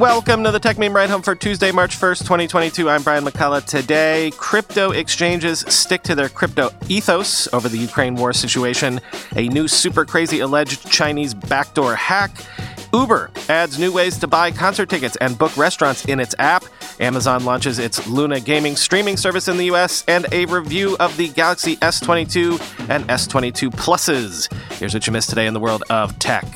Welcome to the Techmeme Ride Home for Tuesday, March 1st, 2022. I'm Brian McCullough. Today, crypto exchanges stick to their crypto ethos over the Ukraine war situation, a new super crazy alleged Chinese backdoor hack. Uber adds new ways to buy concert tickets and book restaurants in its app. Amazon launches its Luna gaming streaming service in the US, and a review of the Galaxy S22 and S22 Pluses. Here's what you missed today in the world of tech.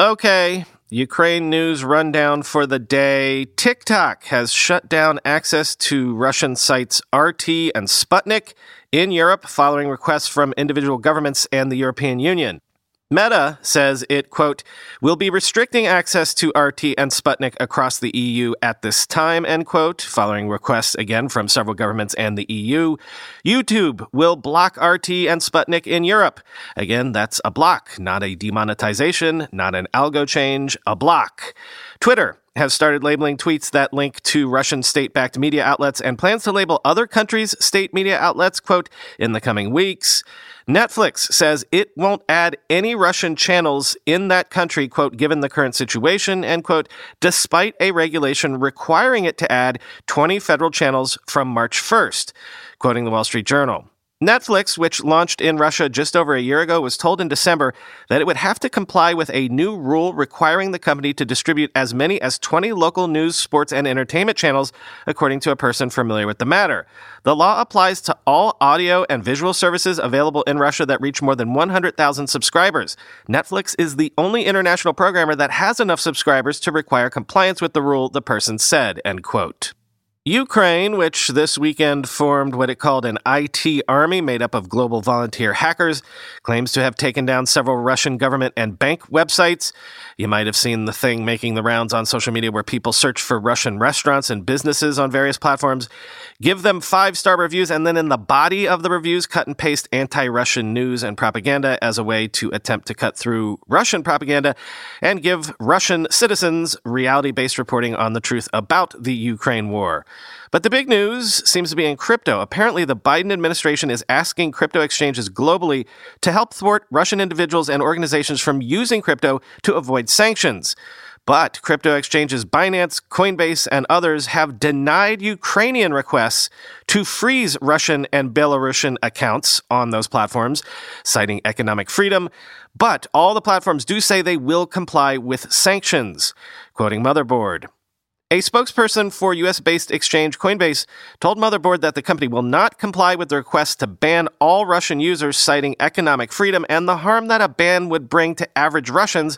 Okay, Ukraine news rundown for the day. TikTok has shut down access to Russian sites RT and Sputnik in Europe following requests from individual governments and the European Union. Meta says it, quote, will be restricting access to RT and Sputnik across the EU at this time, end quote, following requests again from several governments and the EU. YouTube will block RT and Sputnik in Europe. Again, that's a block, not a demonetization, not an algo change, a block. Twitter has started labeling tweets that link to Russian state backed media outlets and plans to label other countries' state media outlets, quote, in the coming weeks. Netflix says it won't add any Russian channels in that country, quote, given the current situation, end quote, despite a regulation requiring it to add 20 federal channels from March 1st, quoting the Wall Street Journal. Netflix, which launched in Russia just over a year ago, was told in December that it would have to comply with a new rule requiring the company to distribute as many as 20 local news, sports, and entertainment channels, according to a person familiar with the matter. The law applies to all audio and visual services available in Russia that reach more than 100,000 subscribers. Netflix is the only international programmer that has enough subscribers to require compliance with the rule, the person said, end quote. Ukraine, which this weekend formed what it called an IT army made up of global volunteer hackers, claims to have taken down several Russian government and bank websites. You might have seen the thing making the rounds on social media where people search for Russian restaurants and businesses on various platforms, give them five star reviews, and then in the body of the reviews, cut and paste anti Russian news and propaganda as a way to attempt to cut through Russian propaganda and give Russian citizens reality based reporting on the truth about the Ukraine war. But the big news seems to be in crypto. Apparently, the Biden administration is asking crypto exchanges globally to help thwart Russian individuals and organizations from using crypto to avoid sanctions. But crypto exchanges Binance, Coinbase, and others have denied Ukrainian requests to freeze Russian and Belarusian accounts on those platforms, citing economic freedom. But all the platforms do say they will comply with sanctions. Quoting Motherboard. A spokesperson for US based exchange Coinbase told Motherboard that the company will not comply with the request to ban all Russian users, citing economic freedom and the harm that a ban would bring to average Russians,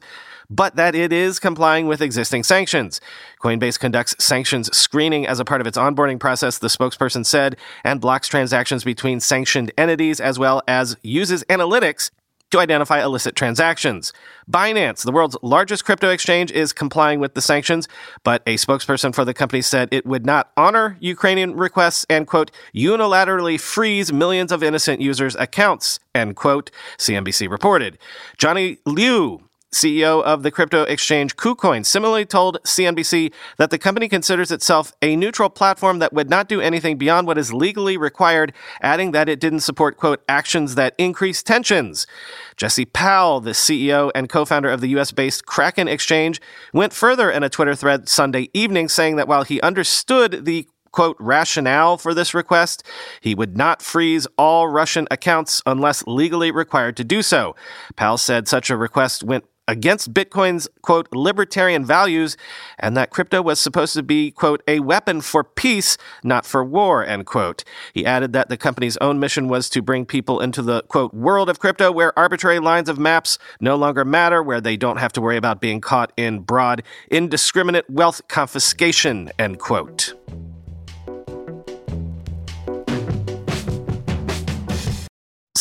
but that it is complying with existing sanctions. Coinbase conducts sanctions screening as a part of its onboarding process, the spokesperson said, and blocks transactions between sanctioned entities as well as uses analytics to identify illicit transactions. Binance, the world's largest crypto exchange, is complying with the sanctions, but a spokesperson for the company said it would not honor Ukrainian requests and, quote, unilaterally freeze millions of innocent users' accounts, end quote, CNBC reported. Johnny Liu, CEO of the crypto exchange KuCoin, similarly told CNBC that the company considers itself a neutral platform that would not do anything beyond what is legally required, adding that it didn't support, quote, actions that increase tensions. Jesse Powell, the CEO and co-founder of the US based Kraken exchange, went further in a Twitter thread Sunday evening saying that while he understood the quote, rationale for this request. He would not freeze all Russian accounts unless legally required to do so. Powell said such a request went against Bitcoin's, quote, libertarian values, and that crypto was supposed to be, quote, a weapon for peace, not for war, end quote. He added that the company's own mission was to bring people into the, quote, world of crypto where arbitrary lines of maps no longer matter, where they don't have to worry about being caught in broad, indiscriminate wealth confiscation, end quote.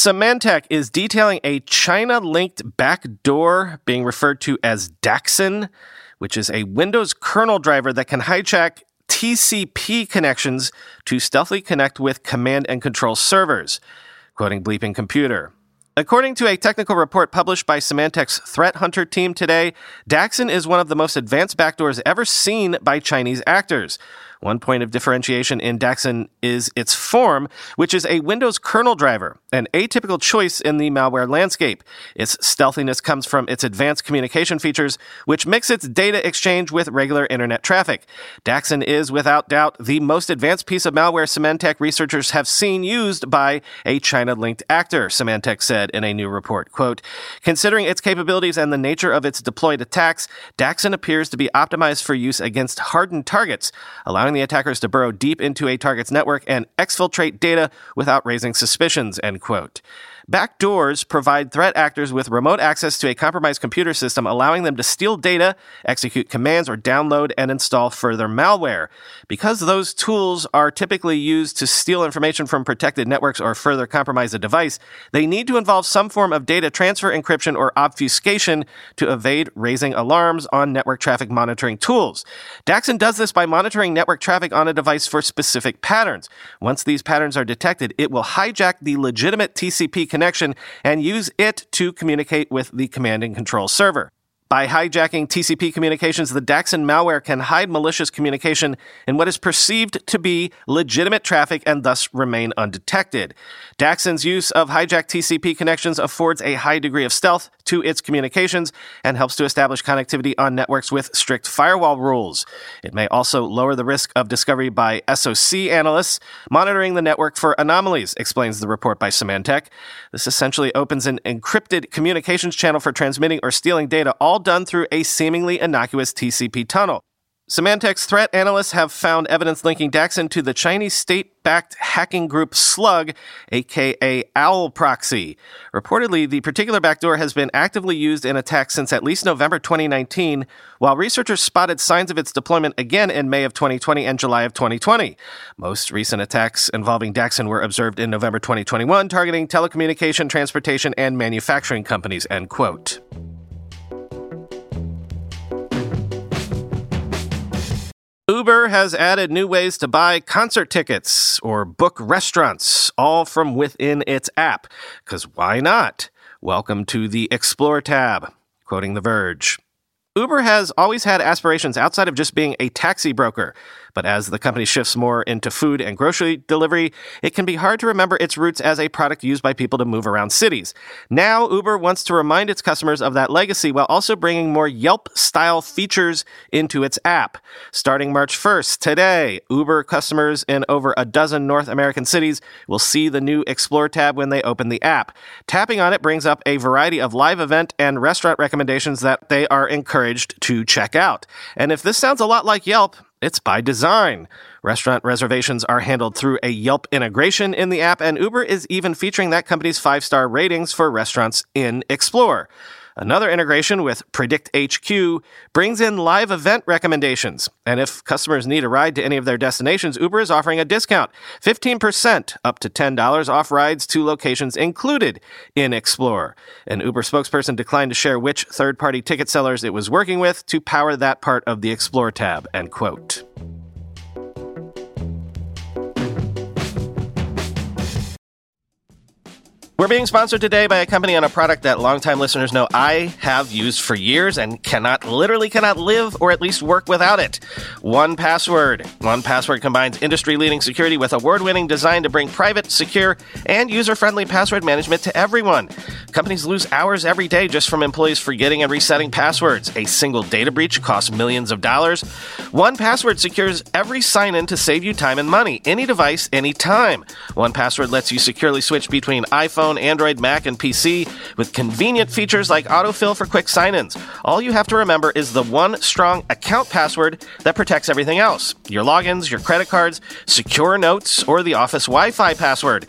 Symantec is detailing a China linked backdoor being referred to as Daxin, which is a Windows kernel driver that can hijack TCP connections to stealthily connect with command and control servers. Quoting Bleeping Computer. According to a technical report published by Symantec's Threat Hunter team today, Daxin is one of the most advanced backdoors ever seen by Chinese actors. One point of differentiation in Daxin is its form, which is a Windows kernel driver, an atypical choice in the malware landscape. Its stealthiness comes from its advanced communication features, which mix its data exchange with regular internet traffic. Daxin is, without doubt, the most advanced piece of malware Symantec researchers have seen used by a China-linked actor, Symantec said in a new report. Quote, Considering its capabilities and the nature of its deployed attacks, Daxin appears to be optimized for use against hardened targets, allowing allowing the attackers to burrow deep into a target's network and exfiltrate data without raising suspicions, end quote. Backdoors provide threat actors with remote access to a compromised computer system, allowing them to steal data, execute commands, or download and install further malware. Because those tools are typically used to steal information from protected networks or further compromise a device, they need to involve some form of data transfer, encryption, or obfuscation to evade raising alarms on network traffic monitoring tools. Daxin does this by monitoring network traffic on a device for specific patterns. Once these patterns are detected, it will hijack the legitimate TCP connection and use it to communicate with the command and control server. By hijacking TCP communications, the Daxin malware can hide malicious communication in what is perceived to be legitimate traffic and thus remain undetected. Daxin's use of hijacked TCP connections affords a high degree of stealth to its communications and helps to establish connectivity on networks with strict firewall rules. It may also lower the risk of discovery by SOC analysts monitoring the network for anomalies, explains the report by Symantec. This essentially opens an encrypted communications channel for transmitting or stealing data all done through a seemingly innocuous TCP tunnel. Symantec's threat analysts have found evidence linking Daxin to the Chinese state backed hacking group Slug, aka Owl Proxy. Reportedly, the particular backdoor has been actively used in attacks since at least November 2019, while researchers spotted signs of its deployment again in May of 2020 and July of 2020. Most recent attacks involving Daxin were observed in November 2021, targeting telecommunication, transportation, and manufacturing companies, end quote. Uber has added new ways to buy concert tickets or book restaurants, all from within its app. Because why not? Welcome to the Explore tab. Quoting The Verge. Uber has always had aspirations outside of just being a taxi broker. But as the company shifts more into food and grocery delivery, it can be hard to remember its roots as a product used by people to move around cities. Now, Uber wants to remind its customers of that legacy while also bringing more Yelp style features into its app. Starting March 1st, today, Uber customers in over a dozen North American cities will see the new Explore tab when they open the app. Tapping on it brings up a variety of live event and restaurant recommendations that they are encouraged to check out. And if this sounds a lot like Yelp, it's by design. Restaurant reservations are handled through a Yelp integration in the app, and Uber is even featuring that company's five star ratings for restaurants in Explore. Another integration with PredictHQ brings in live event recommendations. And if customers need a ride to any of their destinations, Uber is offering a discount 15% up to $10 off rides to locations included in Explore. An Uber spokesperson declined to share which third party ticket sellers it was working with to power that part of the Explore tab. End quote. We're being sponsored today by a company on a product that longtime listeners know I have used for years and cannot, literally cannot live or at least work without it. 1Password. One Password combines industry leading security with award winning design to bring private, secure, and user friendly password management to everyone. Companies lose hours every day just from employees forgetting and resetting passwords. A single data breach costs millions of dollars. 1Password secures every sign in to save you time and money, any device, anytime. 1Password lets you securely switch between iPhone, Android, Mac, and PC with convenient features like autofill for quick sign-ins. All you have to remember is the one strong account password that protects everything else. Your logins, your credit cards, secure notes, or the office Wi-Fi password.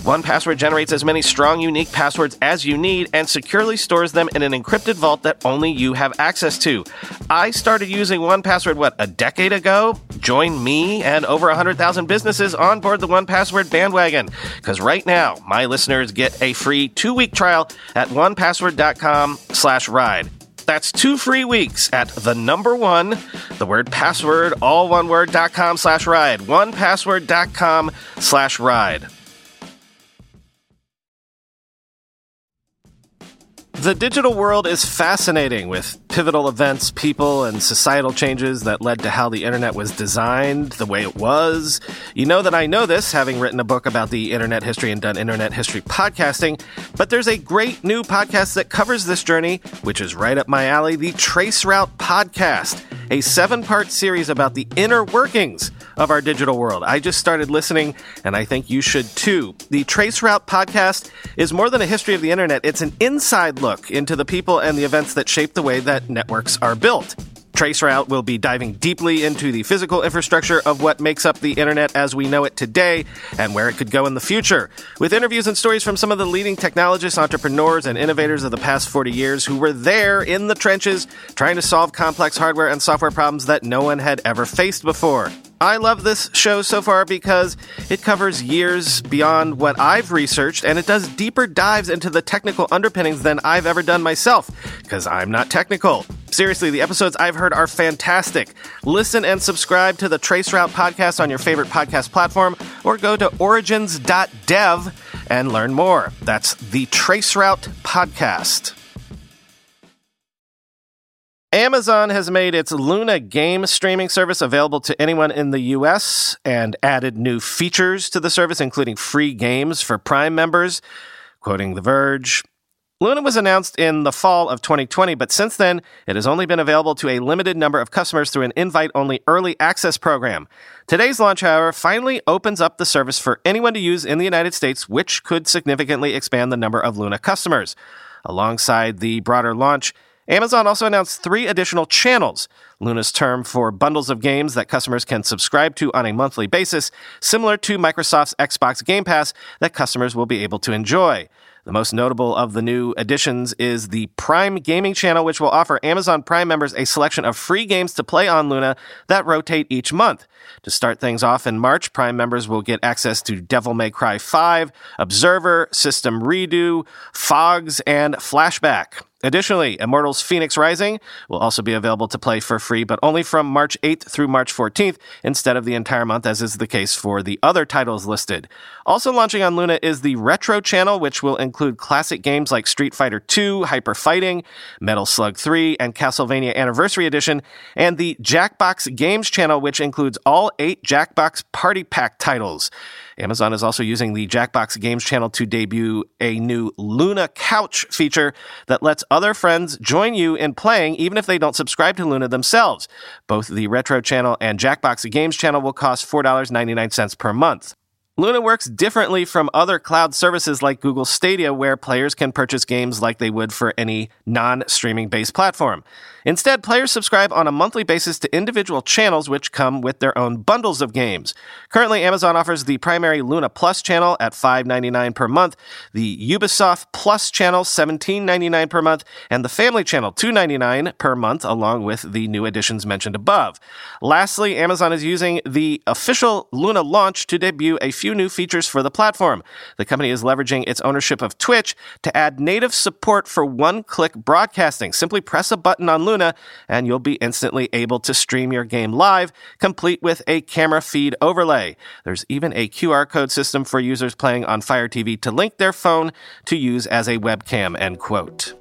1Password generates as many strong, unique passwords as you need and securely stores them in an encrypted vault that only you have access to. I started using 1Password, what, a decade ago? Join me and over 100,000 businesses on board the 1Password bandwagon. Because right now, my listeners get a free two-week trial at onepassword.com slash ride. That's two free weeks at the number one, the word password, all one word, dot com slash ride. Onepassword.com slash ride. The digital world is fascinating with pivotal events, people, and societal changes that led to how the internet was designed the way it was. You know that I know this, having written a book about the internet history and done internet history podcasting, but there's a great new podcast that covers this journey, which is right up my alley the Traceroute Podcast, a seven part series about the inner workings of our digital world. I just started listening, and I think you should too. The Traceroute podcast is more than a history of the internet, it's an inside look into the people and the events that shape the way that networks are built. Traceroute will be diving deeply into the physical infrastructure of what makes up the internet as we know it today and where it could go in the future. With interviews and stories from some of the leading technologists, entrepreneurs, and innovators of the past 40 years who were there in the trenches trying to solve complex hardware and software problems that no one had ever faced before. I love this show so far because it covers years beyond what I've researched and it does deeper dives into the technical underpinnings than I've ever done myself because I'm not technical. Seriously, the episodes I've heard are fantastic. Listen and subscribe to the Traceroute podcast on your favorite podcast platform or go to origins.dev and learn more. That's the Traceroute podcast. Amazon has made its Luna game streaming service available to anyone in the US and added new features to the service, including free games for Prime members. Quoting The Verge, Luna was announced in the fall of 2020, but since then, it has only been available to a limited number of customers through an invite only early access program. Today's launch, however, finally opens up the service for anyone to use in the United States, which could significantly expand the number of Luna customers. Alongside the broader launch, Amazon also announced three additional channels, Luna's term for bundles of games that customers can subscribe to on a monthly basis, similar to Microsoft's Xbox Game Pass that customers will be able to enjoy. The most notable of the new additions is the Prime Gaming channel, which will offer Amazon Prime members a selection of free games to play on Luna that rotate each month. To start things off in March, Prime members will get access to Devil May Cry 5, Observer, System Redux, Fogs, and Flashback. Additionally, Immortals Phoenix Rising will also be available to play for free, but only from March 8th through March 14th instead of the entire month, as is the case for the other titles listed. Also launching on Luna is the Retro channel, which will include classic games like Street Fighter II, Hyper Fighting, Metal Slug 3, and Castlevania Anniversary Edition, and the Jackbox Games channel, which includes all eight Jackbox Party Pack titles. Amazon is also using the Jackbox Games channel to debut a new Luna Couch feature that lets other friends join you in playing even if they don't subscribe to Luna themselves. Both the Retro channel and Jackbox Games channel will cost $4.99 per month. Luna works differently from other cloud services like Google Stadia, where players can purchase games like they would for any non streaming based platform. Instead, players subscribe on a monthly basis to individual channels which come with their own bundles of games. Currently, Amazon offers the primary Luna Plus channel at $5.99 per month, the Ubisoft Plus channel $17.99 per month, and the Family channel $2.99 per month, along with the new additions mentioned above. Lastly, Amazon is using the official Luna launch to debut a few new features for the platform. The company is leveraging its ownership of Twitch to add native support for one click broadcasting. Simply press a button on Luna and you'll be instantly able to stream your game live, complete with a camera feed overlay. There's even a QR code system for users playing on Fire TV to link their phone to use as a webcam, end quote.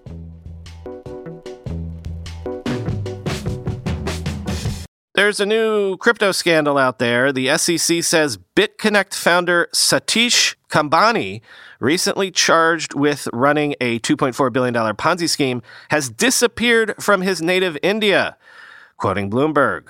There's a new crypto scandal out there. The SEC says BitConnect founder Satish Kumbhani, recently charged with running a $2.4 billion Ponzi scheme, has disappeared from his native India. Quoting Bloomberg.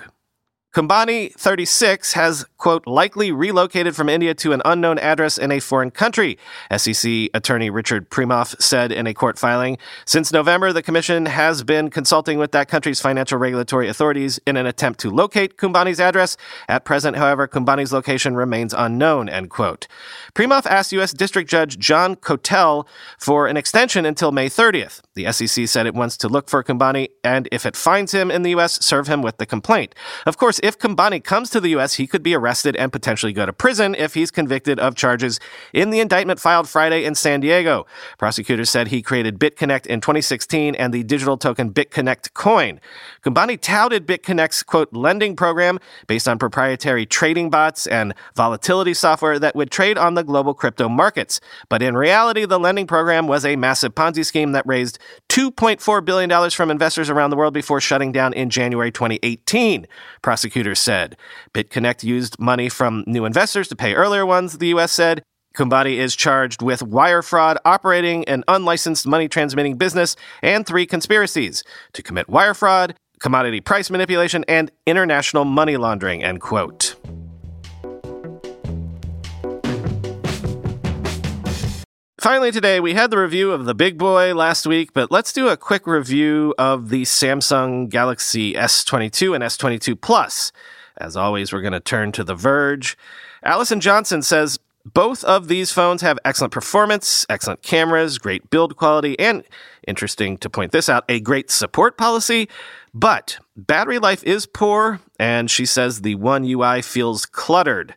Kumbhani, 36, has, quote, likely relocated from India to an unknown address in a foreign country, SEC attorney Richard Primoff said in a court filing. Since November, the commission has been consulting with that country's financial regulatory authorities in an attempt to locate Kumbhani's address. At present, however, Kumbhani's location remains unknown, end quote. Primoff asked U.S. District Judge John Koeltl for an extension until May 30th. The SEC said it wants to look for Kumbhani and if it finds him in the U.S., serve him with the complaint. Of course, if Kumbhani comes to the U.S., he could be arrested and potentially go to prison if he's convicted of charges in the indictment filed Friday in San Diego. Prosecutors said he created BitConnect in 2016 and the digital token BitConnect coin. Kumbhani touted BitConnect's quote lending program based on proprietary trading bots and volatility software that would trade on the global crypto markets. But in reality, the lending program was a massive Ponzi scheme that raised $2.4 billion from investors around the world before shutting down in January 2018, prosecutors said. BitConnect used money from new investors to pay earlier ones, the U.S. said. Kumbhani is charged with wire fraud, operating an unlicensed money transmitting business, and three conspiracies to commit wire fraud, commodity price manipulation, and international money laundering, end quote. Finally, today we had the review of the big boy last week, but let's do a quick review of the Samsung Galaxy S22 and S22 Plus. As always, we're going to turn to The Verge. Allison Johnson says both of these phones have excellent performance, excellent cameras, great build quality, and interesting to point this out, a great support policy. But battery life is poor, and she says the One UI feels cluttered.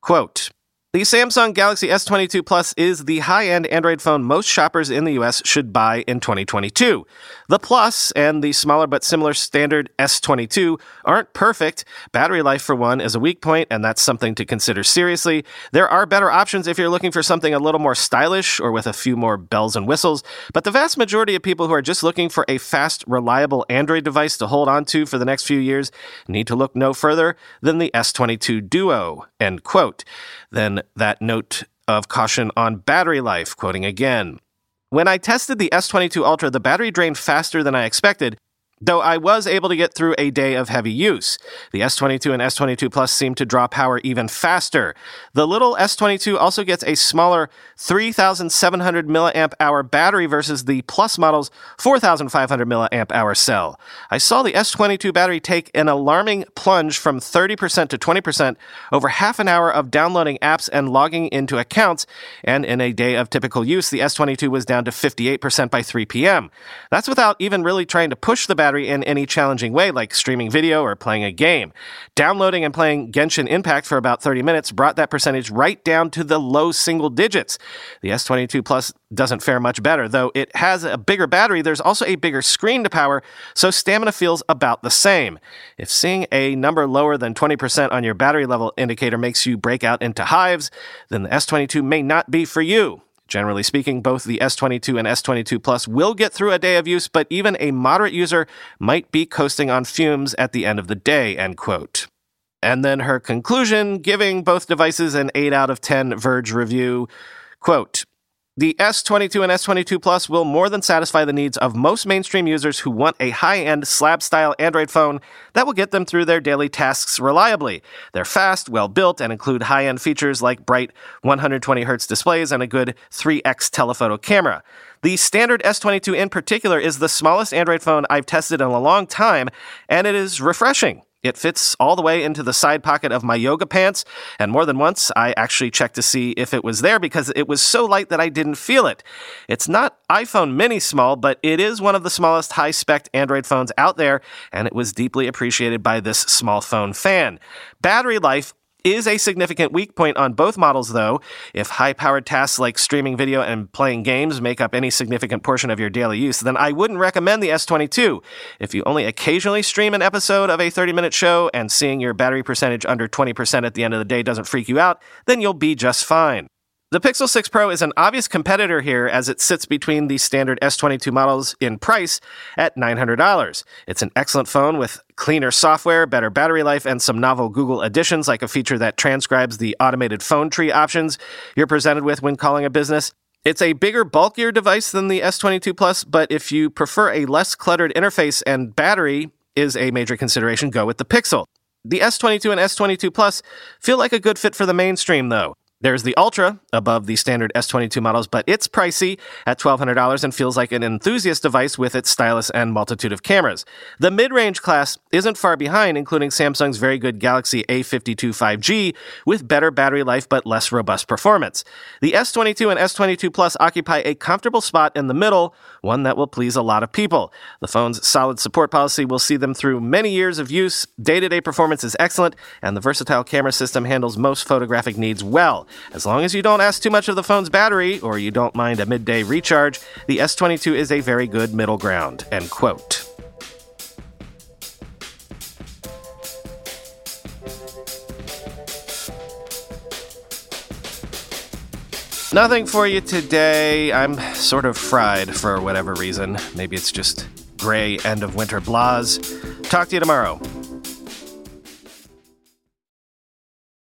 Quote, the Samsung Galaxy S22 Plus is the high end Android phone most shoppers in the US should buy in 2022. The Plus and the smaller but similar standard S22 aren't perfect. Battery life, for one, is a weak point, and that's something to consider seriously. There are better options if you're looking for something a little more stylish or with a few more bells and whistles, but the vast majority of people who are just looking for a fast, reliable Android device to hold on to for the next few years need to look no further than the S22 Duo. End quote. Then that note of caution on battery life, quoting again. When I tested the S22 Ultra, the battery drained faster than I expected, though I was able to get through a day of heavy use. The S22 and S22 Plus seem to draw power even faster. The little S22 also gets a smaller 3,700 milliamp hour battery versus the Plus model's 4,500 milliamp hour cell. I saw the S22 battery take an alarming plunge from 30% to 20% over half an hour of downloading apps and logging into accounts, and in a day of typical use, the S22 was down to 58% by 3 p.m. That's without even really trying to push the battery battery in any challenging way, like streaming video or playing a game. Downloading and playing Genshin Impact for about 30 minutes brought that percentage right down to the low single digits. The S22 Plus doesn't fare much better, though it has a bigger battery, there's also a bigger screen to power, so stamina feels about the same. If seeing a number lower than 20% on your battery level indicator makes you break out into hives, then the S22 may not be for you. Generally speaking, both the S22 and S22 Plus will get through a day of use, but even a moderate user might be coasting on fumes at the end of the day, end quote. And then her conclusion, giving both devices an 8 out of 10 Verge review, quote, the S22 and S22 Plus will more than satisfy the needs of most mainstream users who want a high end slab style Android phone that will get them through their daily tasks reliably. They're fast, well built, and include high end features like bright 120Hz displays and a good 3x telephoto camera. The standard S22 in particular is the smallest Android phone I've tested in a long time, and it is refreshing. It fits all the way into the side pocket of my yoga pants, and more than once I actually checked to see if it was there because it was so light that I didn't feel it. It's not iPhone mini small, but it is one of the smallest high spec Android phones out there, and it was deeply appreciated by this small phone fan. Battery life is a significant weak point on both models, though. If high powered tasks like streaming video and playing games make up any significant portion of your daily use, then I wouldn't recommend the S22. If you only occasionally stream an episode of a 30 minute show and seeing your battery percentage under 20% at the end of the day doesn't freak you out, then you'll be just fine. The Pixel 6 Pro is an obvious competitor here as it sits between the standard S22 models in price at $900. It's an excellent phone with cleaner software, better battery life, and some novel Google additions like a feature that transcribes the automated phone tree options you're presented with when calling a business. It's a bigger, bulkier device than the S22 Plus, but if you prefer a less cluttered interface and battery is a major consideration, go with the Pixel. The S22 and S22 Plus feel like a good fit for the mainstream, though. There's the Ultra above the standard S22 models, but it's pricey at $1,200 and feels like an enthusiast device with its stylus and multitude of cameras. The mid range class isn't far behind, including Samsung's very good Galaxy A52 5G with better battery life but less robust performance. The S22 and S22 Plus occupy a comfortable spot in the middle, one that will please a lot of people. The phone's solid support policy will see them through many years of use. Day to day performance is excellent, and the versatile camera system handles most photographic needs well. As long as you don't ask too much of the phone's battery or you don't mind a midday recharge, the S22 is a very good middle ground. End quote. Nothing for you today. I'm sort of fried for whatever reason. Maybe it's just gray end of winter blahs. Talk to you tomorrow.